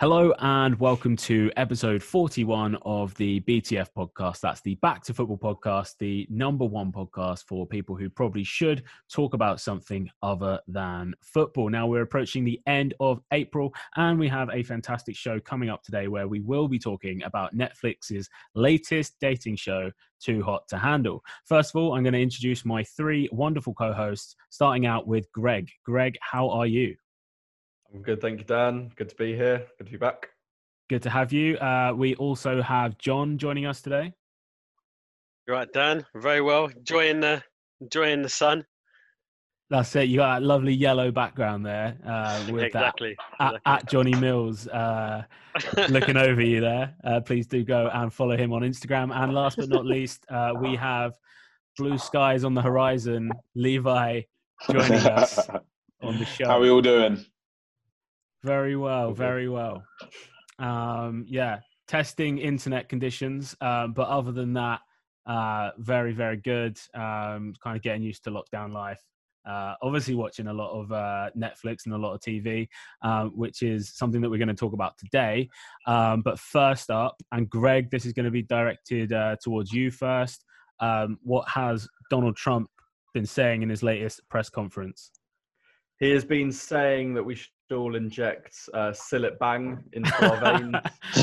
Hello and welcome to episode 41 of the BTF podcast. That's the Back to Football podcast, the number one podcast for people who probably should talk about something other than football. Now, we're approaching the end of April and we have a fantastic show coming up today where we will be talking about Netflix's latest dating show, Too Hot to Handle. First of all, I'm going to introduce my three wonderful co hosts, starting out with Greg. Greg, how are you? I'm good, thank you, Dan. Good to be here. Good to be back. Good to have you. Uh, we also have John joining us today. You're right, Dan. Very well. Enjoying the enjoying the sun. That's it. You got that lovely yellow background there uh, with exactly. that at, at Johnny Mills uh, looking over you there. Uh, please do go and follow him on Instagram. And last but not least, uh, we have blue skies on the horizon. Levi joining us on the show. How are we all doing? Very well, very well. Um, yeah, testing internet conditions, um, but other than that, uh, very, very good. Um, kind of getting used to lockdown life. Uh, obviously, watching a lot of uh, Netflix and a lot of TV, um, which is something that we're going to talk about today. Um, but first up, and Greg, this is going to be directed uh, towards you first. Um, what has Donald Trump been saying in his latest press conference? He has been saying that we should all inject uh, Cillit Bang into our veins.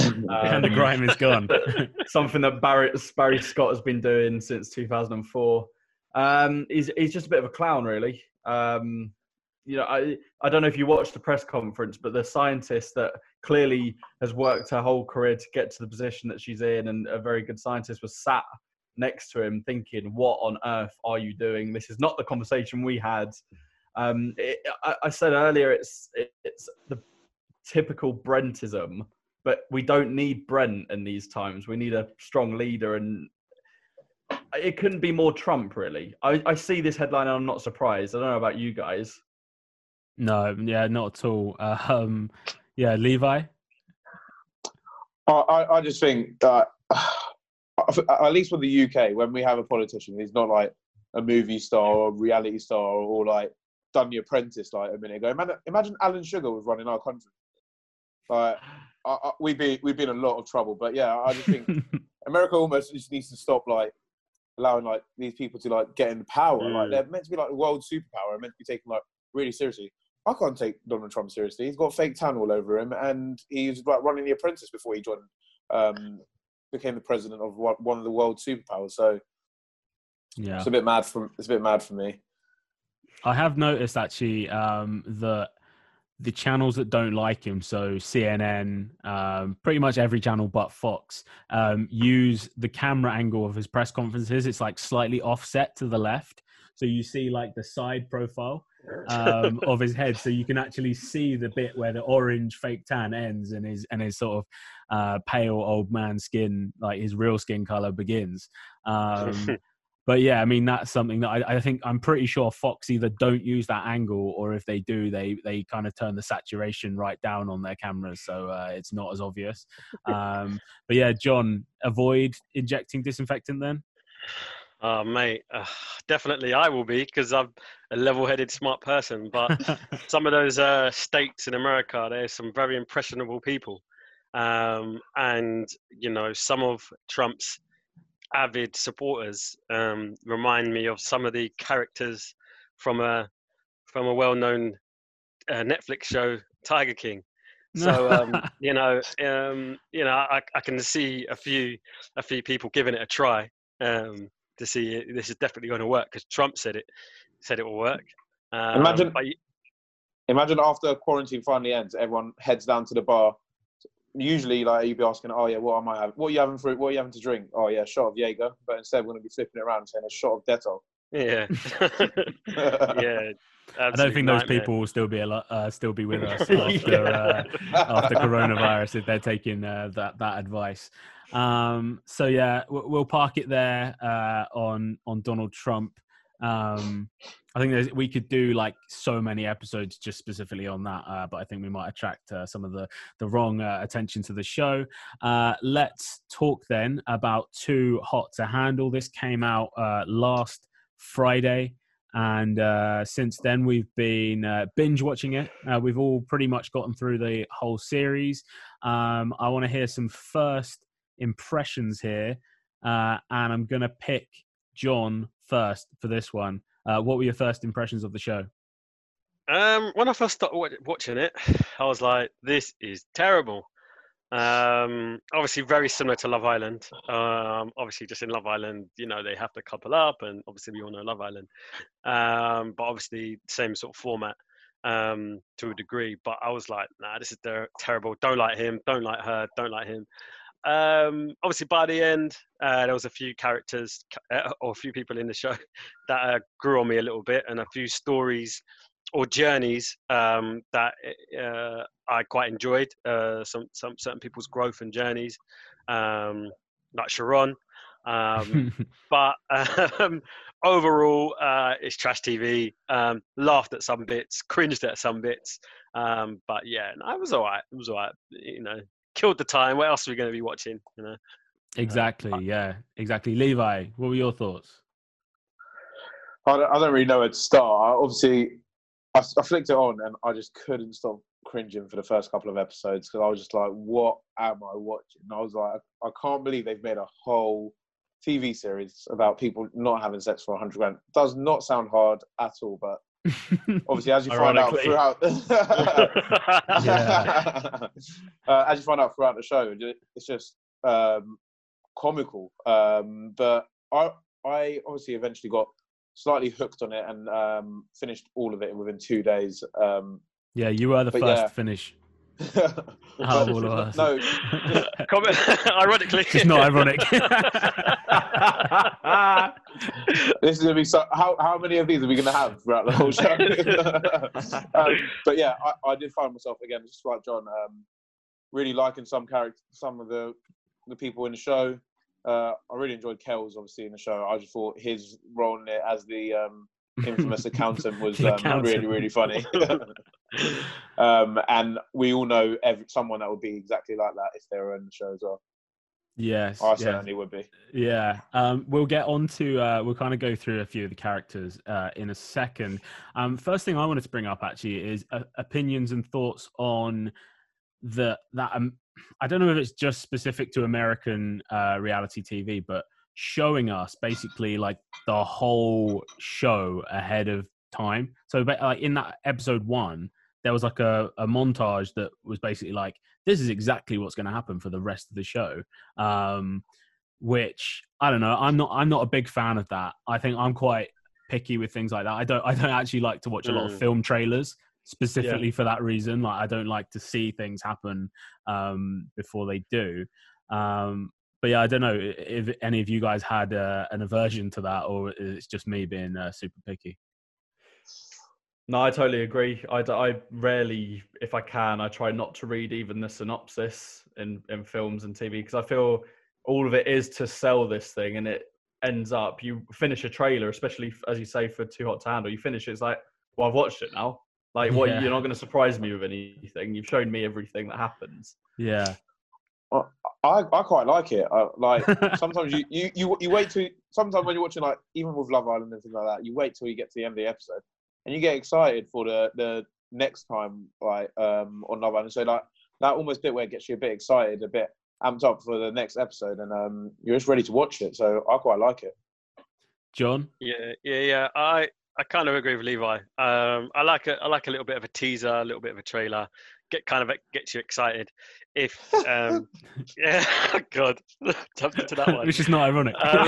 um, and the grime is gone. something that Barry, Barry Scott has been doing since 2004. Um, he's, he's just a bit of a clown, really. Um, you know, I, I don't know if you watched the press conference, but the scientist that clearly has worked her whole career to get to the position that she's in and a very good scientist was sat next to him thinking, what on earth are you doing? This is not the conversation we had um, it, I, I, said earlier, it's it, it's the typical Brentism, but we don't need Brent in these times. We need a strong leader, and it couldn't be more Trump, really. I, I see this headline, and I'm not surprised. I don't know about you guys. No, yeah, not at all. Uh, um, yeah, Levi. I, I just think that at least with the UK, when we have a politician, he's not like a movie star or reality star or like done The Apprentice like a minute ago. Imagine, imagine Alan Sugar was running our country. Like, I, I, we'd be we'd be in a lot of trouble. But yeah, I just think America almost just needs to stop like allowing like these people to like get in power. Mm. Like they're meant to be like the world superpower and meant to be taken like really seriously. I can't take Donald Trump seriously. He's got fake tan all over him, and he's like running The Apprentice before he joined, um, became the president of one of the world superpowers. So yeah, it's a bit mad for it's a bit mad for me. I have noticed actually um, that the channels that don't like him, so CNN, um, pretty much every channel but Fox, um, use the camera angle of his press conferences. It's like slightly offset to the left, so you see like the side profile um, of his head, so you can actually see the bit where the orange fake tan ends and his and his sort of uh, pale old man skin, like his real skin color, begins. But yeah, I mean that's something that I, I, think I'm pretty sure Fox either don't use that angle or if they do, they they kind of turn the saturation right down on their cameras, so uh, it's not as obvious. Um, but yeah, John, avoid injecting disinfectant then. Oh mate, uh, definitely I will be because I'm a level-headed, smart person. But some of those uh, states in America, there's some very impressionable people, um, and you know some of Trump's avid supporters um, remind me of some of the characters from a from a well-known uh, Netflix show, Tiger King. So um, you know, um, you know, I, I, can see a few a few people giving it a try um, to see it, this is definitely going to work because Trump said it said it will work. Um, imagine, imagine after quarantine finally ends, everyone heads down to the bar usually like you'd be asking, oh yeah, what am I having? What are you having for? What are you having to drink? Oh yeah, a shot of Jaeger. But instead, we're going to be flipping it around and saying a shot of Dettol. Yeah, yeah. I don't think those people will still be a lot, uh, still be with us after yeah. uh, after coronavirus if they're taking uh, that that advice. Um, so yeah, we'll park it there uh, on on Donald Trump. Um, I think we could do like so many episodes just specifically on that, uh, but I think we might attract uh, some of the the wrong uh, attention to the show. Uh, let's talk then about Too Hot to Handle. This came out uh, last Friday. and uh, since then we've been binge watching it. We've all pretty much gotten through the whole series. Um, I want to hear some first impressions here, uh, and I'm to pick John first for this one. Uh, what were your first impressions of the show? Um, when I first started watching it, I was like, "This is terrible." Um, obviously, very similar to Love Island. Um, obviously, just in Love Island, you know, they have to couple up, and obviously, we all know Love Island. Um, but obviously, same sort of format um, to a degree. But I was like, nah, this is ter- terrible. Don't like him. Don't like her. Don't like him. Um, obviously, by the end, uh, there was a few characters uh, or a few people in the show that uh, grew on me a little bit, and a few stories or journeys um, that uh, I quite enjoyed. Uh, some some certain people's growth and journeys, um, like Sharron. Um, but um, overall, uh, it's trash TV. Um, laughed at some bits, cringed at some bits. Um, but yeah, it was all right. It was all right. You know, killed the time. What else are we going to be watching? You know. Exactly. Uh, yeah. Exactly. Levi, what were your thoughts? I don't, I don't really know where to start. Obviously, I, I flicked it on and I just couldn't stop cringing for the first couple of episodes because I was just like, "What am I watching?" And I was like, "I can't believe they've made a whole TV series about people not having sex for 100 grand." Does not sound hard at all, but obviously, as you find out throughout, uh, as you find out throughout the show, it's just um, comical. Um, but I, I obviously eventually got slightly hooked on it and um, finished all of it within two days. Um, yeah, you were the first yeah. to finish. Out of all of us. No, ironically, it's not ironic. this is gonna be so. How how many of these are we gonna have throughout the whole show? um, but yeah, I, I, did find myself again, just like John, um, really liking some character, some of the the people in the show. Uh, I really enjoyed Kelz, obviously, in the show. I just thought his role in it as the um, infamous accountant was um, accountant. really, really funny. um, and we all know every, someone that would be exactly like that if they were in the show as well. Yes, I certainly would be. Yeah, um, we'll get on to uh, we'll kind of go through a few of the characters uh, in a second. Um, first thing I wanted to bring up actually is uh, opinions and thoughts on the that um, I don't know if it's just specific to American uh, reality TV, but showing us basically like the whole show ahead of time. So, like in that episode one, there was like a, a montage that was basically like, this is exactly what's going to happen for the rest of the show. Um, which I don't know. I'm not. I'm not a big fan of that. I think I'm quite picky with things like that. I don't. I don't actually like to watch a lot of mm. film trailers specifically yeah. for that reason. Like I don't like to see things happen um, before they do. Um, but yeah, I don't know if any of you guys had uh, an aversion to that, or it's just me being uh, super picky. No, I totally agree. I, I rarely, if I can, I try not to read even the synopsis in, in films and TV because I feel all of it is to sell this thing and it ends up, you finish a trailer, especially as you say for Too Hot to Handle, you finish it, it's like, well, I've watched it now. Like, what? Yeah. You're not going to surprise me with anything. You've shown me everything that happens. Yeah. Well, I, I quite like it. I, like sometimes you, you, you, you wait to sometimes when you're watching like even with Love Island and things like that, you wait till you get to the end of the episode and you get excited for the the next time like um on Love Island. So like that almost bit where it gets you a bit excited, a bit amped up for the next episode, and um you're just ready to watch it. So I quite like it. John. Yeah, yeah, yeah. I I kind of agree with Levi. Um, I like a, I like a little bit of a teaser, a little bit of a trailer. Get kind of gets you excited. If um, yeah, God, jump into that one. Which is not ironic. Um,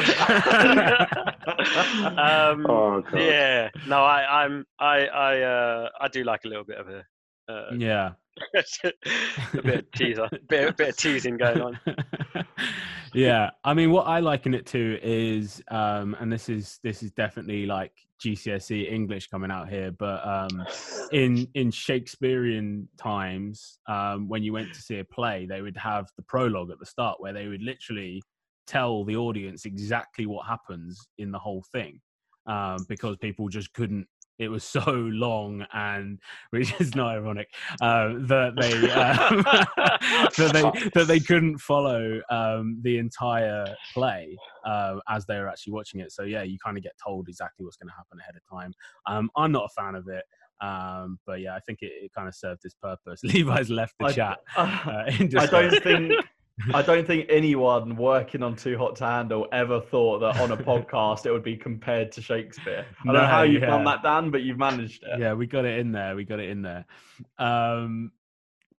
um, oh, yeah, no, I, I'm, I, I, uh, I do like a little bit of a. Uh, yeah. a bit of teaser, bit, a bit of teasing going on. yeah, I mean, what I liken it to is, um, and this is this is definitely like GCSE English coming out here, but um, in in Shakespearean times, um, when you went to see a play, they would have the prologue at the start where they would literally tell the audience exactly what happens in the whole thing, um, because people just couldn't it was so long and which is not ironic uh, that they um, that they that they couldn't follow um, the entire play uh, as they were actually watching it. So yeah you kind of get told exactly what's going to happen ahead of time. Um, i'm not a fan of it um, but yeah i think it, it kind of served its purpose. Levi's left the I, chat uh, uh, I don't think I don't think anyone working on Too Hot to Handle ever thought that on a podcast it would be compared to Shakespeare. I don't No, know how you've yeah. done that, Dan, but you've managed it. yeah we got it in there we got it in there um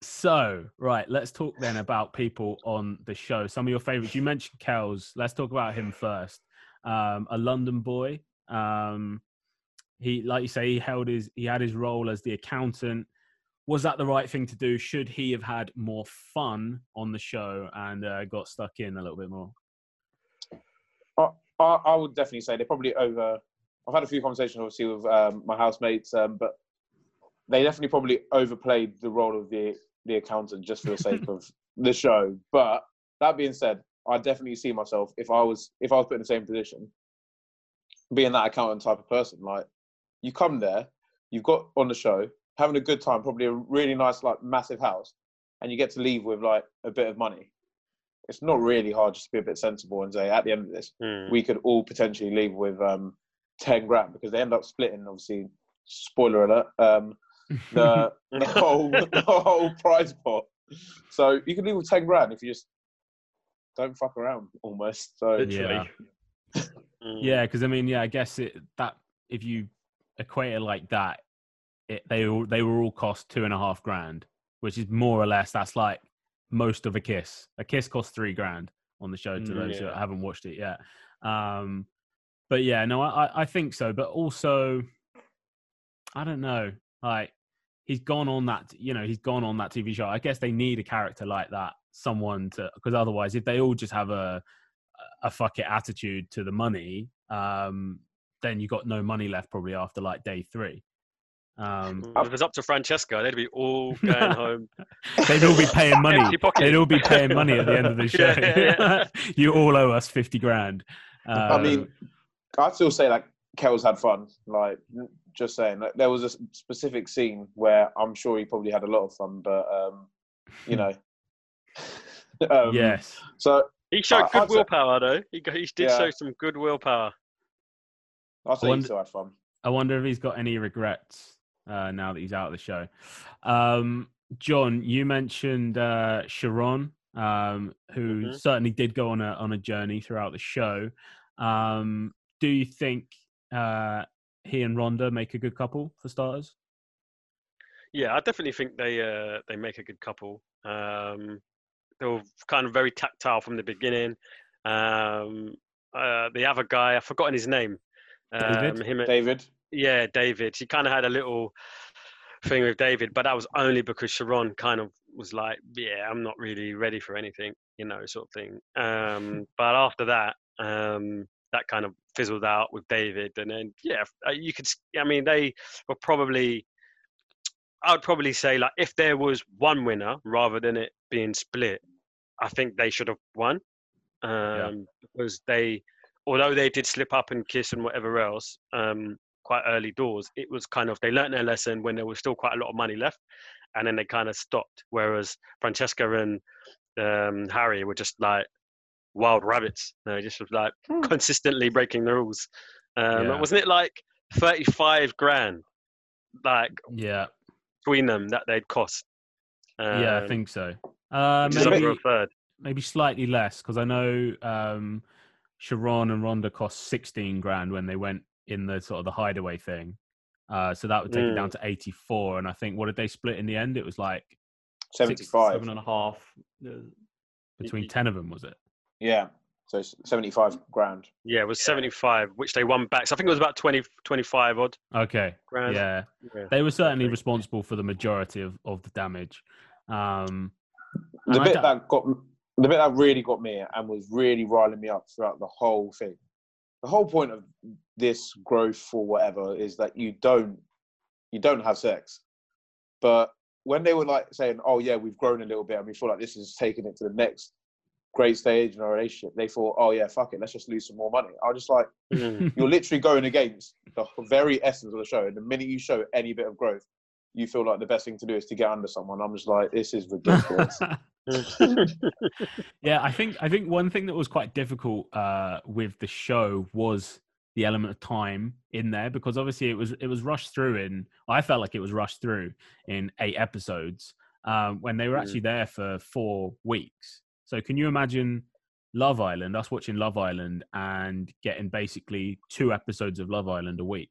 so right let's talk then about people on the show some of your favorites you mentioned Kelz let's talk about him first um a london boy um he like you say he held his he had his role as the accountant was that the right thing to do should he have had more fun on the show and uh, got stuck in a little bit more I, I would definitely say they probably over. I've had a few conversations, obviously, with um, my housemates, um, but they definitely probably overplayed the role of the the accountant just for the sake of the show. But that being said, I definitely see myself if I was if I was put in the same position, being that accountant type of person. Like, you come there, you've got on the show, having a good time, probably a really nice, like, massive house, and you get to leave with like a bit of money. It's not really hard just to be a bit sensible and say, at the end of this, Hmm. we could all potentially leave with um, 10 grand because they end up splitting, obviously, spoiler alert, um, the, the, whole, the whole prize pot. So you can leave with 10 grand if you just don't fuck around almost. So Literally. Mm. Yeah, because I mean, yeah, I guess it that if you equate it like that, it, they they were all cost two and a half grand, which is more or less that's like most of a kiss. A kiss costs three grand on the show to Mm, those who yeah. haven't watched it yet. Um, but yeah, no, I I- I think so. But also, I don't know, like he's gone on that you know he's gone on that TV show. I guess they need a character like that, someone to because otherwise, if they all just have a a fuck it attitude to the money, um, then you got no money left probably after like day three. Um. If it was up to Francesca, they'd be all going home. they'd all be paying money. They'd all be paying money at the end of the show. Yeah, yeah, you all owe us fifty grand. I Um, mean, I'd still say like Kel's had fun. Like, just saying, like, there was a specific scene where I'm sure he probably had a lot of fun, but um, you know. um, yes. So He showed I- good I'd say- willpower, though. He, he did Yeah. show some good willpower. I'll say wonder- he still had fun. I wonder if he's got any regrets uh, now that he's out of the show. Um, John, you mentioned uh, Sharron, um, who Mhm. certainly did go on a on a journey throughout the show. Um, do you think uh, he and Rhonda make a good couple for starters? Yeah, I definitely think they uh, they make a good couple. Um, they were kind of very tactile from the beginning. Um, uh, the other guy, I've forgotten his name. David? Um, him, and- David, yeah, David. She kind of had a little thing with David, but that was only because Sharron kind of was like, "Yeah, I'm not really ready for anything," you know, sort of thing. Um, but after that, um, that kind of fizzled out with David, and then yeah, uh, you could. I mean, they were probably. I would probably say like if there was one winner rather than it being split, I think they should have won, um, because they, although they did slip up and kiss and whatever else, um, quite early doors, it was kind of they learnt their lesson when there was still quite a lot of money left, and then they kind of stopped. Whereas Francesca and um, Harry were just like wild rabbits. They just was like consistently breaking the rules. Um, Yeah. Wasn't it like thirty-five grand, like Yeah, between them that they'd cost? yeah, I Um, think so. Uh, maybe a third. maybe slightly less because I know um, Sharron and Rhonda cost sixteen grand when they went in the sort of the hideaway thing. Uh, so that would take it down to eighty four, and I think what did they split in the end? It was like seventy-five. Seven and a half. Uh, between y- ten of them, was it? Yeah, so it's seventy-five grand. Yeah, it was 75, which they won back. So I think it was about 20, 25 odd Okay, grand. yeah, Yeah. they were certainly think. responsible for the majority of, of the damage. Um, The bit don't- that got the bit that really got me and was really riling me up throughout the whole thing. The whole point of this growth or whatever is that you don't you don't have sex. But when they were like saying, "Oh yeah, we've grown a little bit and we feel like this is taking it to the next great stage in our relationship, they thought, oh yeah, fuck it, let's just lose some more money. I was just like, Mm. you're literally going against the very essence of the show. And the minute you show any bit of growth, you feel like the best thing to do is to get under someone. I'm just like, this is ridiculous. yeah, I think I think one thing that was quite difficult uh, with the show was the element of time in there because obviously it was it was rushed through in I felt like it was rushed through in eight episodes um, when they were Mm. actually there for four weeks. So can you imagine Love Island, us watching Love Island and getting basically two episodes of Love Island a week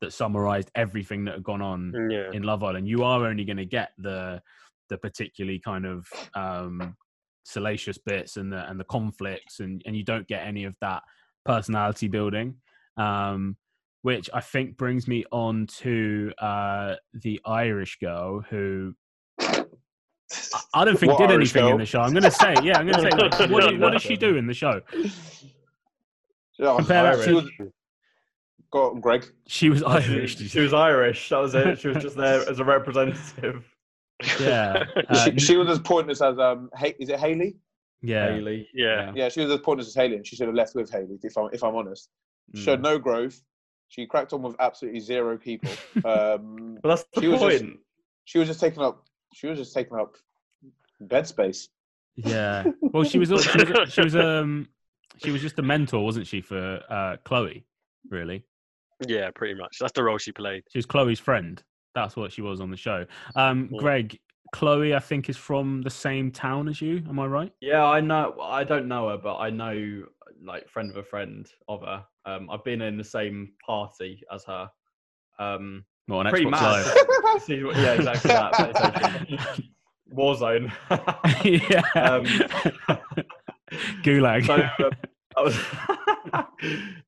that summarized everything that had gone on yeah. in Love Island, you are only going to get the the particularly kind of um, salacious bits and the and the conflicts, and and you don't get any of that personality building, um, which I think brings me on to uh, the Irish girl who. I- I don't think What did Irish anything in the show. I'm going to say, yeah, I'm going to say, like, what, do- what does she do in the show? Yeah, Compare that she was, go on, Greg. She was she, Irish. she was Irish. That was it. She was just there as a representative. Say? yeah, uh, she, she was as pointless as um. Hay, is it Haley? yeah. Haley. Yeah. Yeah, she was as pointless as Haley, and she should have left with Haley. If I'm if I'm honest, she Mm. showed no growth. She cracked on with absolutely zero people. Um, But that's the She was point. just- she was just taking up. She was just taking up bed space. Yeah. Well, she was. al- She was. She was. Um. She was just a mentor, wasn't she, for uh, Chloe? Really, yeah, pretty much. That's the role she played. she was Chloe's friend. That's what she was on the show. Um, Yeah. Greg, Chloe, I think is from the same town as you. Am I right? Yeah, I know. I don't know her, but I know like friend of a friend of her. Um, I've been in the same party as her. Um, Well, on pretty Xbox mad. Live. Yeah, exactly that. Warzone. yeah. Um, Gulag. so that was that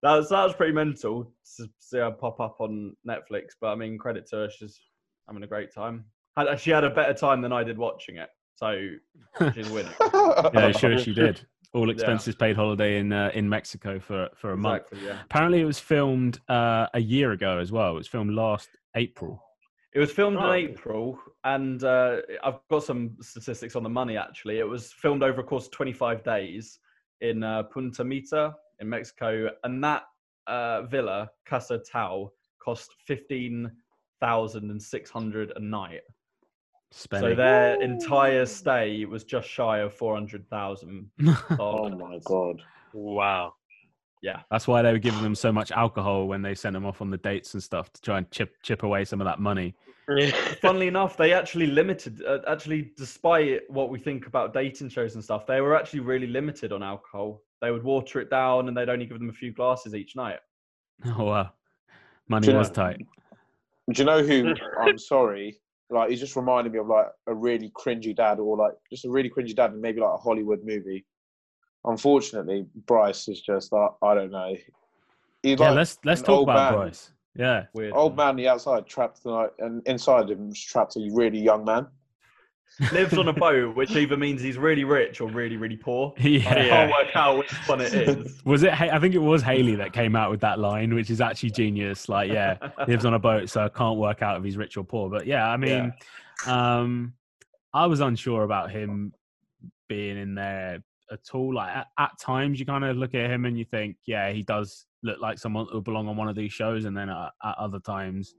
was that was pretty mental to see her pop up on Netflix. But I mean, credit to her, she's having a great time. She had a better time than I did watching it, so she's winning. yeah, sure she did. All expenses paid holiday in uh, in Mexico for for a month. Yeah. Apparently, it was filmed uh, a year ago as well. It was filmed last April. It was filmed Oh. in April, and uh, I've got some statistics on the money. Actually, it was filmed over a course of 25 days in uh, Punta Mita in Mexico, and that uh, villa Casa Tau cost 15,600 a night. So Spending. their entire stay was just shy of 400,000 oh my god. Wow. Yeah, that's why they were giving them so much alcohol when they sent them off on the dates and stuff to try and chip chip away some of that money. Funnily enough, they actually limited. Uh, actually, despite what we think about dating shows and stuff, they were actually really limited on alcohol. They would water it down, and they'd only give them a few glasses each night. Oh wow, money was know- tight. Do you know who? I'm sorry. Like he's just reminding me of like a really cringy dad, or like just a really cringy dad in maybe like a Hollywood movie. Unfortunately, Bryce is just like I don't know. He's Yeah, like let's let's talk about man. Bryce. Yeah, Weird. old man on the outside trapped like, and inside him is trapped a really young man. lives on a boat, which either means he's really rich or really, really poor. I yeah. can't work out which one it is. Was it? I think it was Haley that came out with that line, which is actually genius. Like, yeah, lives on a boat, so I can't work out if he's rich or poor. But yeah, I mean, um, I was unsure about him being in there at all. Like at, at times, you kind of look at him and you think, yeah, he does look like someone who belong on one of these shows, and then at, at other times,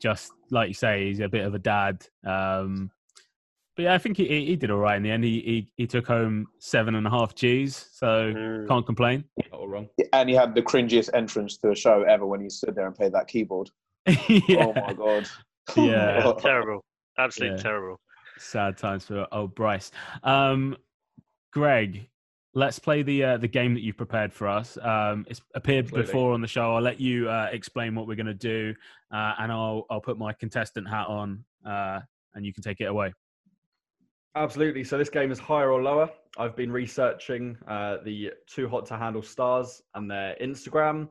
just like you say, he's a bit of a dad. Um, but yeah, I think he, he he did all right in the end. He, he he took home seven and a half G's, so Mm. can't complain. All wrong. And he had the cringiest entrance to a show ever when he stood there and played that keyboard. yeah. Oh my god. Yeah. Yeah, terrible. Absolutely Yeah. terrible. Sad times for old Bryce. Um, Greg, let's play the uh, the game that you've prepared for us. Um, it's appeared Absolutely. before on the show. I'll let you uh, explain what we're going to do, uh, and I'll I'll put my contestant hat on, uh, and you can take it away. Absolutely. So this game is higher or lower. I've been researching uh, the Too Hot to Handle stars and their Instagram.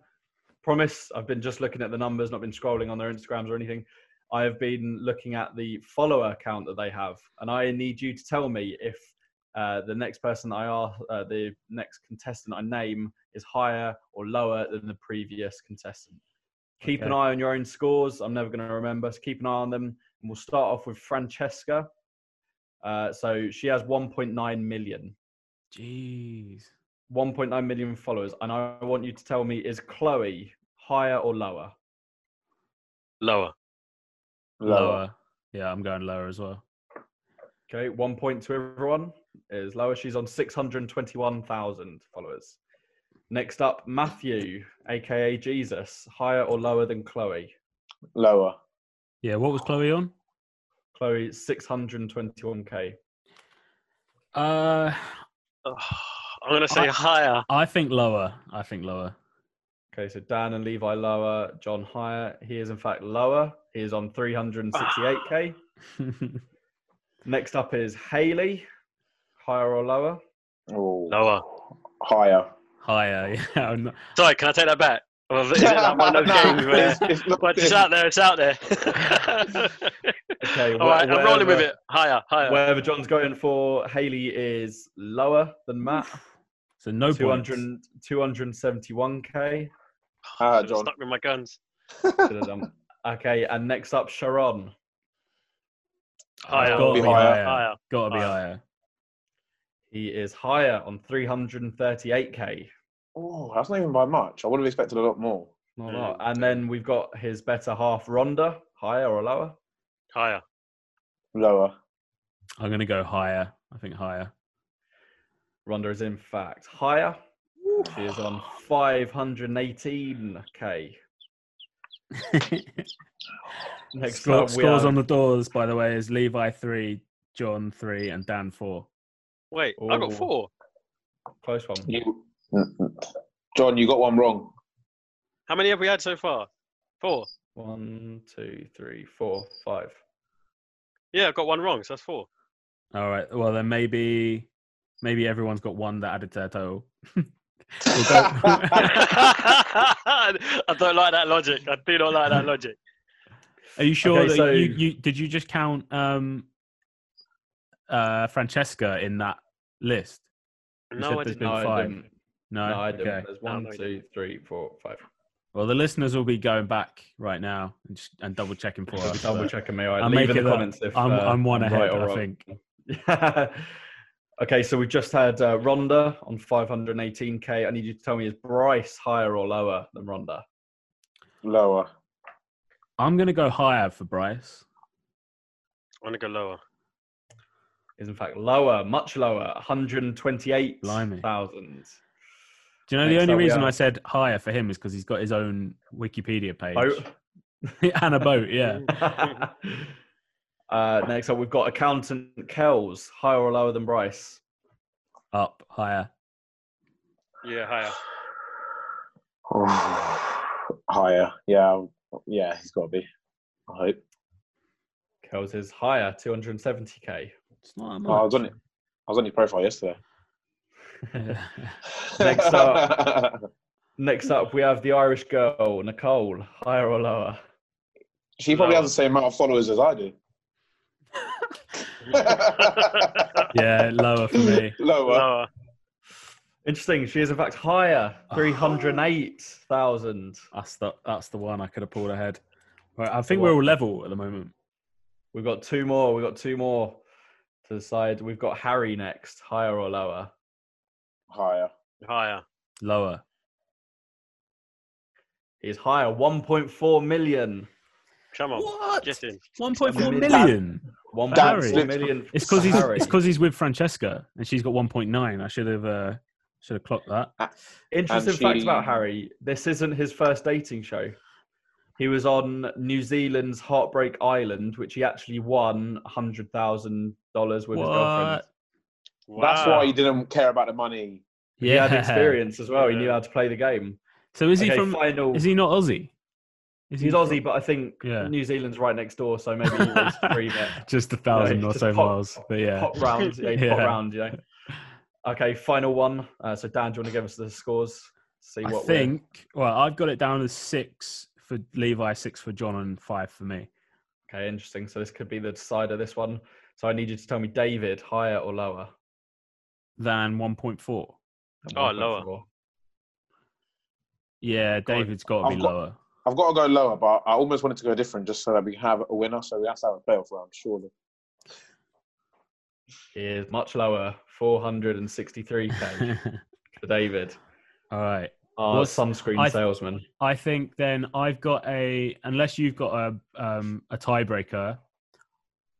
Promise, I've been just looking at the numbers, not been scrolling on their Instagrams or anything. I have been looking at the follower count that they have, and I need you to tell me if uh, the next person I ask, uh, the next contestant I name, is higher or lower than the previous contestant. Keep an eye on your own scores. I'm never going to remember, so keep an eye on them. And we'll start off with Francesca. Uh, so she has 1.9 million. Jeez. 1.9 million followers, and I want you to tell me is Chloe higher or lower? Lower. Lower. Yeah, I'm going lower as well. Okay, one point to everyone is lower. She's on 621,000 followers. Next up, Matthew, aka Jesus, higher or lower than Chloe? Lower. Yeah, what was Chloe on? Chloe, 621k. Uh, Ugh, I'm gonna say I- higher. I think lower. I think lower. Okay, so Dan and Levi lower, John higher. He is in fact lower. He is on 368k. Next up is Haley, higher or lower? Oh, Lower. higher. Higher. Yeah. Not- Sorry, can I take that back? Or is it like one of those games where It's- it's not- but it's out there, it's out there. Okay, All right, I'm rolling with it. Higher, higher. Wherever John's going for, Haley is lower than Matt. So no 200, 271k. Ah, Should've John. Stuck with my guns. Should have done. Okay, and next up, Sharron. Higher. Got to Be be higher. higher. Higher. Got to be Higher. higher. He is higher on 338k. Oh, that's not even by much. I would have expected a lot more. Not a Mm, lot. And then we've got his better half, Rhonda. higher or lower? Higher. Lower. I'm gonna go higher. I think higher. Rhonda is in fact higher. She is on 518k. Next Score, up, we scores have- on the doors, by the way, is Levi three, John three, and Dan four. Wait, I Ooh. got four. close one. You, John, you got one wrong. How many have we had so far? Four. One, two, three, four, five. Yeah, I've got one wrong, so that's four. All right. Well, then maybe maybe everyone's got one that added to their total. I don't like that logic. I do not like that logic. Are you sure Okay, that so- you, you did you just count um uh Francesca in that list? You said No, I there's didn't. been No, I didn't. No, No, I didn't. okay. There's No, one, no, I two, three, four, five. Well, the listeners will be going back right now and, just, and double checking for us. double checking me. All right, I'm Leave in the that, comments if I'm, uh, I'm one I'm ahead, right or I think. okay, so we've just had uh, Rhonda on 518k. I need you to tell me is Bryce higher or lower than Rhonda? Lower. I'm gonna go higher for Bryce. I want to go lower. Is in fact lower, much lower, 128,000. Do you know Next the only reason I said higher for him is because he's got his own Wikipedia page Boat. and a boat. Yeah. uh, next up, we've got accountant Kelz, higher or lower than Bryce? Up higher. Yeah, higher. Higher. Yeah. Yeah, he's got to be. I hope. Kelz is higher, 270k. It's not that Oh, I was on it. I was on your profile yesterday. Next up. Next up, we have the Irish girl, Nicole, higher or lower? she probably Lower. has the same amount of followers as I do. yeah, lower for me. Lower. Lower. Interesting. She is in fact higher, 308,000. That's the that's the one I could have pulled ahead. Right, I think we're all level at the moment. We've got two more. We've got two more to the side. We've got Harry next, higher or lower? Higher. Higher. Lower. He's higher, 1.4 million. Come on. What? Get in. One point four Million. million. 1.4 Harry. million. It's because he's it's because he's with Francesca and she's got one point nine. I should have uh, should have clocked that. Interesting And fact about Harry this isn't his first dating show. He was on New Zealand's Heartbreak Island, which he actually won $100,000 with his girlfriend. What? That's why he didn't care about the money. He had experience as well. He knew how to play the game. So is he from? final. Is he not Aussie? Is He's from- Aussie, but I think Yeah. New Zealand's right next door, so maybe he wants to. Just a thousand No, or so pop- miles. But yeah, Pop round, yeah, pop round, you know. Okay, final one. Uh, so Dan, do you want to give us the scores? See I what we're- think. Well, I've got it down as six for Levi, six for John, and five for me. Okay, interesting. So this could be the decider. This one. So I need you to tell me, David, higher or lower? Than one point four. than Oh, lower. Yeah, David's got to I've be got- lower. I've got to go lower, but I almost wanted to go different just so that we have a winner. So we have to have a playoff round, surely. Is much lower, 463k for David. All right. Our What's- sunscreen I- salesman. I think then I've got a unless you've got a um, a tiebreaker,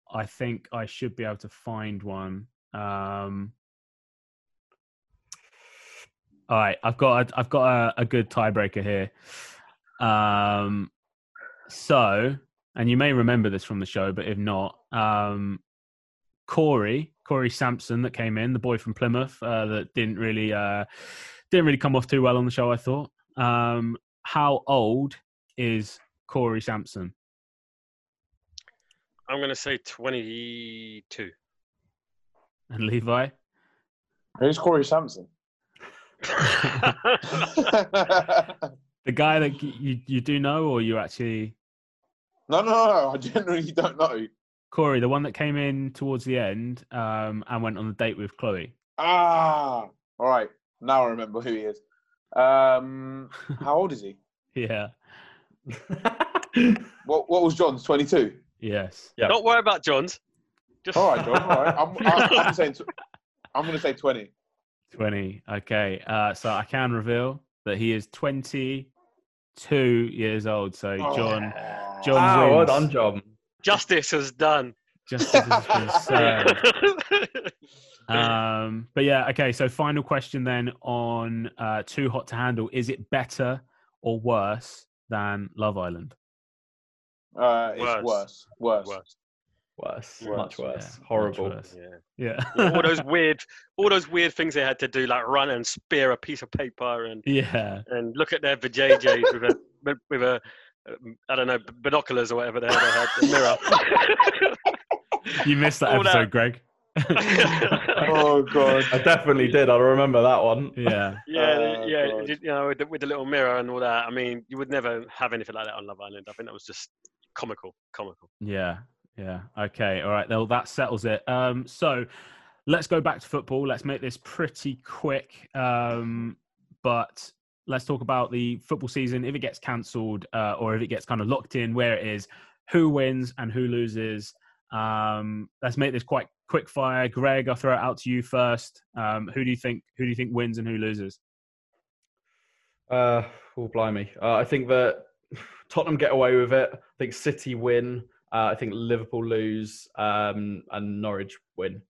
I think I should be able to find one. Um, all right, I've got a, I've got a, a good tiebreaker here. Um, so, and you may remember this from the show, but if not, um, Cory Cory Sampson that came in, the boy from Plymouth uh, that didn't really uh, didn't really come off too well on the show. I thought. Um, how old is Cory Sampson? I'm going to say 22. And Levi? Who's Cory Sampson? The guy that you you do know, or you actually no, no, no. I generally don't know. Cory, the one that came in towards the end um, and went on a date with Chloe. Ah, all right. Now I remember who he is. Um, how old is he? Yeah. What What was John's? Twenty two. Yes. Yeah. Don't worry about John's. Just All right, John. All right. I'm, I'm, I'm saying. Tw- I'm going to say twenty. Twenty. Okay. Uh, so I can reveal that he is twenty-two years old. So John, Oh. John Wow, well done, John. Justice was done. justice has been served. Um, but yeah, okay. So final question then on uh, Too Hot to Handle: Is it better or worse than Love Island? Uh, it's Worse. worse. Worse. Worse. Worse, Worse, much yeah, worse. much Horrible. worse. Yeah. Yeah. all those weird, all those weird things they had to do, like run and spear a piece of paper and yeah. and look at their vajayjays with a with- with a I don't know binoculars or whatever the hell they had, the mirror. You missed that All that- episode, Greg. Oh god. I definitely did. I remember that one. yeah. Yeah, Oh, yeah, God. you know, with the, with the little mirror and all that. I mean, you would never have anything like that on Love Island. I think that was just comical, comical. Yeah, yeah. Okay, all right. Well, that settles it. Um, so let's go back to football. Let's make this pretty quick. Um, but let's talk about the football season. If it gets cancelled uh, or if it gets kind of locked in, where it is, who wins and who loses. Um, let's make this quite quick fire. Greg, I'll throw it out to you first. Um, who do you think? Who do you think wins and who loses? Uh, oh, blimey. Uh, I think that Tottenham get away with it. I think City win. Uh, I think Liverpool lose. Um, and Norwich win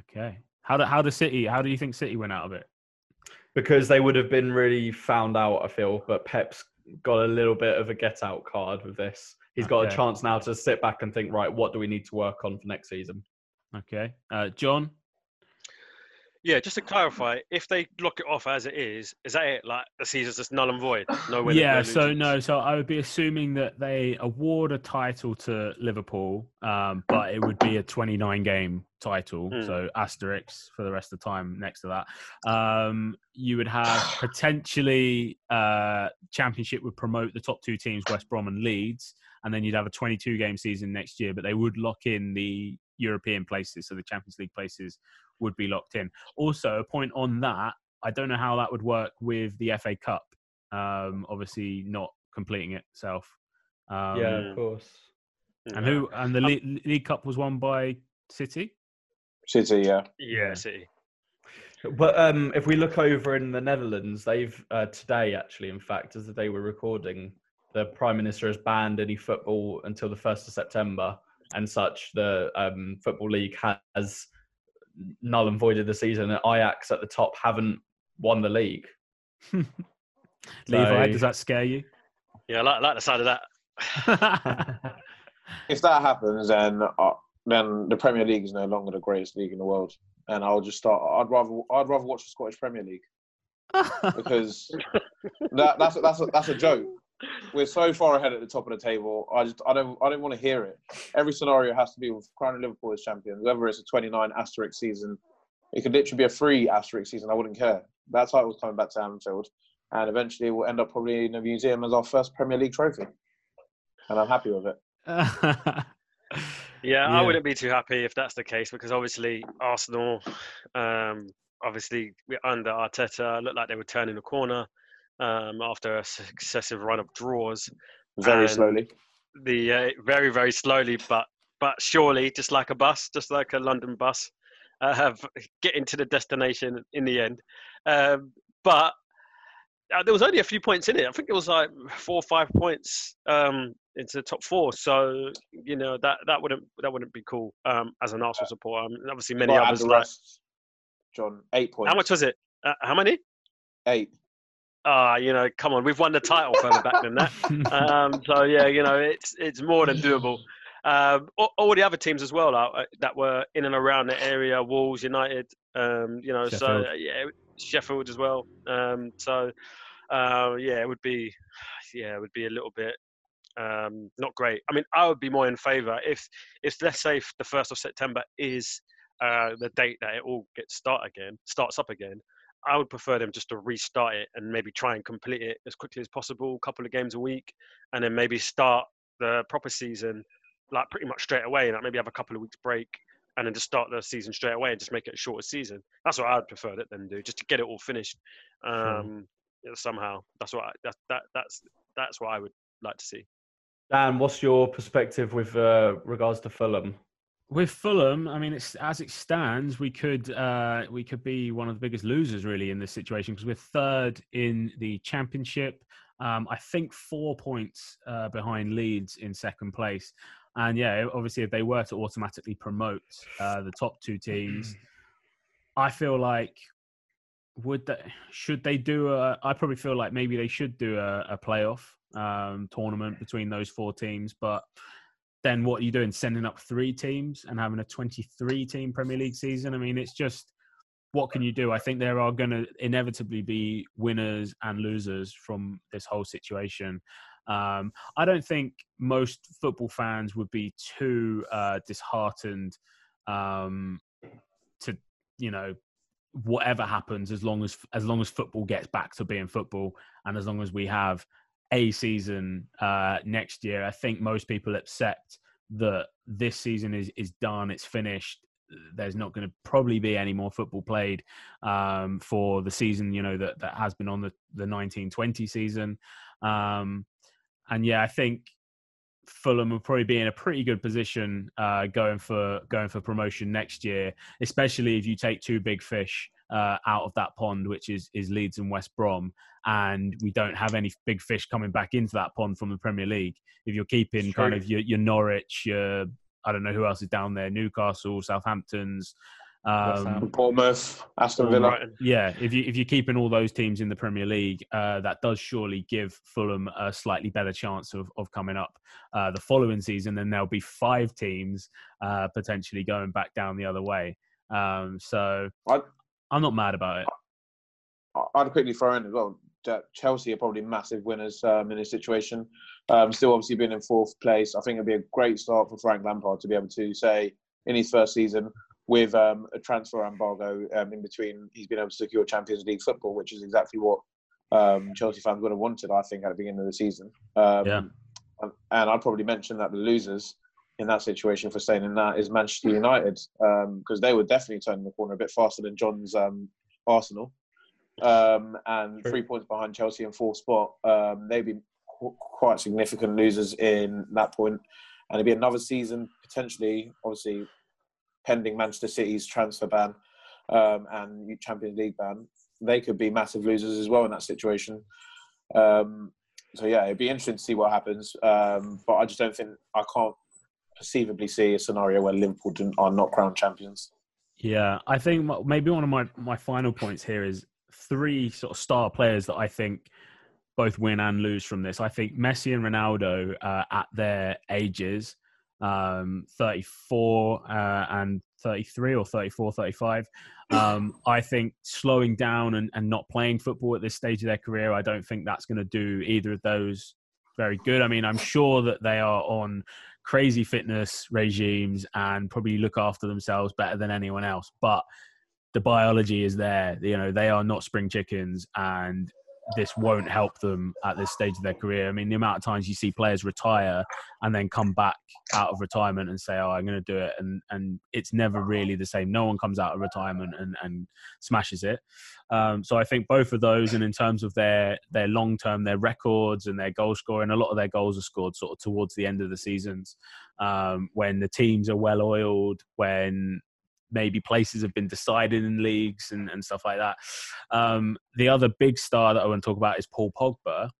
Okay. How do how does City? How do you think City win out of it? because they would have been really found out. I feel, but Pep's got a little bit of a get out card with this. He's got Okay. a chance now to sit back and think, right, what do we need to work on for next season? Okay, uh, John. Yeah, just to clarify, if they lock it off as it is, is that it? Like the season's just null and void? No win. yeah, no so no, so I would be assuming that they award a title to Liverpool, um, but it would be a 29 game title, Mm. so asterisk for the rest of the time next to that. Um, you would have potentially uh, Championship would promote the top two teams, West Brom and Leeds, and then you'd have a 22 game season next year, but they would lock in the European places, so the Champions League places would be locked in. Also, a point on that, I don't know how that would work with the FA Cup. Um, obviously, not completing itself. Um, yeah, of course. And who? And the League, League Cup was won by City. City, yeah. Yeah, City. But um, if we look over in the Netherlands, they've uh, today actually, in fact, as the day we're recording, the Prime Minister has banned any football until the first of September, and such. The um, Football League has null and voided the season. And Ajax at the top haven't won the league. Levi, does that scare you? Yeah, I like, I like the side of that. If that happens, then uh, then the Premier League is no longer the greatest league in the world, and I'll just start. I'd rather I'd rather watch the Scottish Premier League because that, that's that's a, that's a joke. We're so far ahead at the top of the table. I just I don't I don't want to hear it. Every scenario has to be with crowning Liverpool as champions. Whether it's a 29 asterisk season, it could literally be a free asterisk season. I wouldn't care. That title's coming back to Anfield, and eventually we'll end up probably in a museum as our first Premier League trophy, and I'm happy with it. Yeah, Yeah. I wouldn't be too happy if that's the case because obviously Arsenal, um, obviously we're under Arteta, looked like they were turning the corner um, after a successive run of draws. Very And- slowly. The uh, very very slowly, but but surely, just like a bus, just like a London bus, uh, getting to the destination in the end. Um, but uh, there was only a few points in it. I think it was like four or five points um, into the top four. So you know that that wouldn't that wouldn't be cool um, as an Arsenal supporter. Um, obviously, many Well, others. the Like, rest, John, eight points. how much was it? Uh, how many? Eight. Ah, you know, come on, we've won the title further back than that. Um, so yeah, you know, it's it's more than doable. Um, all, all the other teams as well uh, that were in and around the area, Wolves, United, um, you know, so Sheffield. uh, yeah, Sheffield as well. Um, so uh, yeah, it would be yeah, it would be a little bit um, not great. I mean, I would be more in favour if if let's say the first of September is uh, the date that it all gets start again, starts up again. I would prefer them just to restart it and maybe try and complete it as quickly as possible, a couple of games a week, and then maybe start the proper season like pretty much straight away, and like maybe have a couple of weeks break, and then just start the season straight away and just make it a shorter season. That's what I'd prefer that them do, just to get it all finished um, you know, somehow. That's what I, that, that that's that's what I would like to see. Dan, what's your perspective with uh, regards to Fulham? With Fulham, I mean, it's as it stands, we could uh, we could be one of the biggest losers really in this situation because we're third in the championship. Um, I think four points uh, behind Leeds in second place, and yeah, obviously if they were to automatically promote uh, the top two teams, I feel like would they should they do a? I probably feel like maybe they should do a, a playoff um, tournament between those four teams, but then what are you doing? Sending up three teams and having a 23 team Premier League season? I mean, it's just what can you do? I think there are going to inevitably be winners and losers from this whole situation. Um, I don't think most football fans would be too uh, disheartened um, to, you know, whatever happens as long as as long as football gets back to being football and as long as we have a season uh, next year. I think most people accept that this season is is done. It's finished. There's not going to probably be any more football played um, for the season. You know that that has been on the the 1920 season. Um, and yeah, I think Fulham will probably be in a pretty good position uh, going for going for promotion next year, especially if you take two big fish uh, out of that pond, which is is Leeds and West Brom, and we don't have any big fish coming back into that pond from the Premier League. If you're keeping kind of your, your Norwich, your I don't know who else is down there, Newcastle, Southampton's. Um. Bournemouth, Aston Villa. Yeah, if you if you're keeping all those teams in the Premier League, uh, that does surely give Fulham a slightly better chance of of coming up uh, the following season. Then there'll be five teams uh, potentially going back down the other way. Um, so I- I'm not mad about it. I'd quickly throw in as well. that Chelsea are probably massive winners um, in this situation. Um, still, obviously, being in fourth place, I think it'd be a great start for Frank Lampard to be able to say in his first season with um, a transfer embargo um, in between, he's been able to secure Champions League football, which is exactly what um, Chelsea fans would have wanted, I think, at the beginning of the season. Um, Yeah. And I'd probably mention that the losers in that situation for staying in that is Manchester United because they were definitely turning the corner a bit faster than John's um, Arsenal. Um, and three points behind Chelsea in fourth spot. Um, they'd be qu- quite significant losers in that point. And it'd be another season potentially, obviously, pending Manchester City's transfer ban um, and Champions League ban. They could be massive losers as well in that situation. Um, so yeah, it'd be interesting to see what happens. Um, but I just don't think I can't perceivably see a scenario where Liverpool are not crowned champions. Yeah, I think maybe one of my, my final points here is three sort of star players that I think both win and lose from this. I think Messi and Ronaldo uh, at their ages, um, 34 uh, and 33 or 34, 35. Um, I think slowing down and, and not playing football at this stage of their career, I don't think that's going to do either of those very good. I mean, I'm sure that they are on crazy fitness regimes and probably look after themselves better than anyone else. But the biology is there. You know, they are not spring chickens, and this won't help them at this stage of their career. I mean, the amount of times you see players retire and then come back out of retirement and say, "Oh, I'm going to do it," and and it's never really the same. No one comes out of retirement and and smashes it. Um, so I think both of those, and in terms of their their long term, their records and their goal scoring, a lot of their goals are scored sort of towards the end of the seasons um, when the teams are well oiled, when maybe places have been decided in leagues and, and stuff like that. Um, the other big star that I want to talk about is Paul Pogba,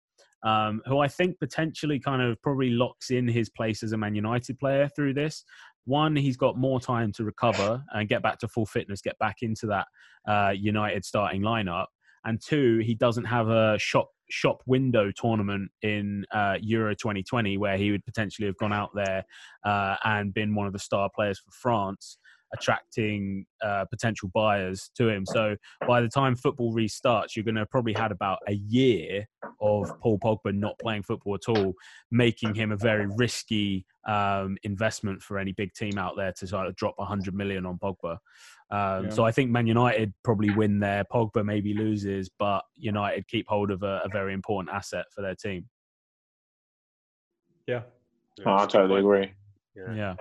um, who I think potentially kind of probably locks in his place as a Man United player through this. One, he's got more time to recover and get back to full fitness, get back into that uh, United starting lineup. And two, he doesn't have a shop shop window tournament in uh, Euro 2020 where he would potentially have gone out there uh, and been one of the star players for France attracting uh, potential buyers to him. So by the time football restarts, you're going to probably had about a year of Paul Pogba not playing football at all, making him a very risky um, investment for any big team out there to sort of drop 100 million on Pogba. Um, yeah. So I think Man United probably win there. Pogba maybe loses, but United keep hold of a, a very important asset for their team. Yeah, oh, I totally agree. Yeah. yeah.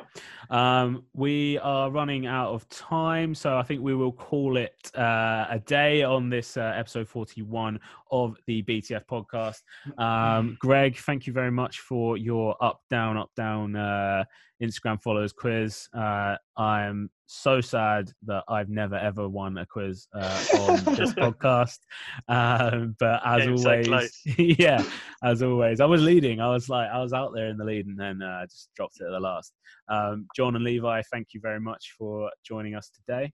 Um, we are running out of time, so I think we will call it uh, a day on this uh, episode 41 of the BTF podcast. Um, Greg, thank you very much for your up, down, up, down uh, Instagram followers quiz. Uh, I am so sad that I've never ever won a quiz uh, on this podcast. Um, but as always, yeah, as always, I was leading. I was like, I was out there in the lead, and then uh, just dropped it at the last. Um, John and Levi, thank you very much for joining us today.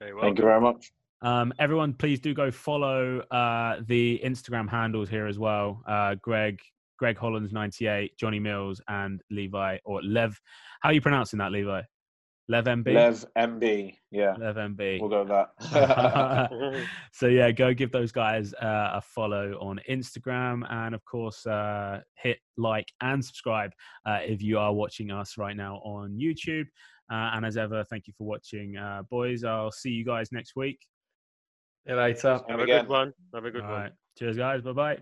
Thank you very much. Um, everyone, please do go follow uh, the Instagram handles here as well. Uh, Greg, Greg Hollands 98, Johnny Mills, and Levi or Lev. How are you pronouncing that, Levi? Lev MB. Lev MB. Yeah. Lev MB. We'll go with that. so yeah, go give those guys uh, a follow on Instagram, and of course, uh, hit like and subscribe uh, if you are watching us right now on YouTube. Uh, and as ever, thank you for watching, uh, boys. I'll see you guys next week. See you later. Have a good one. Have a good All one. Right. Cheers, guys. Bye bye.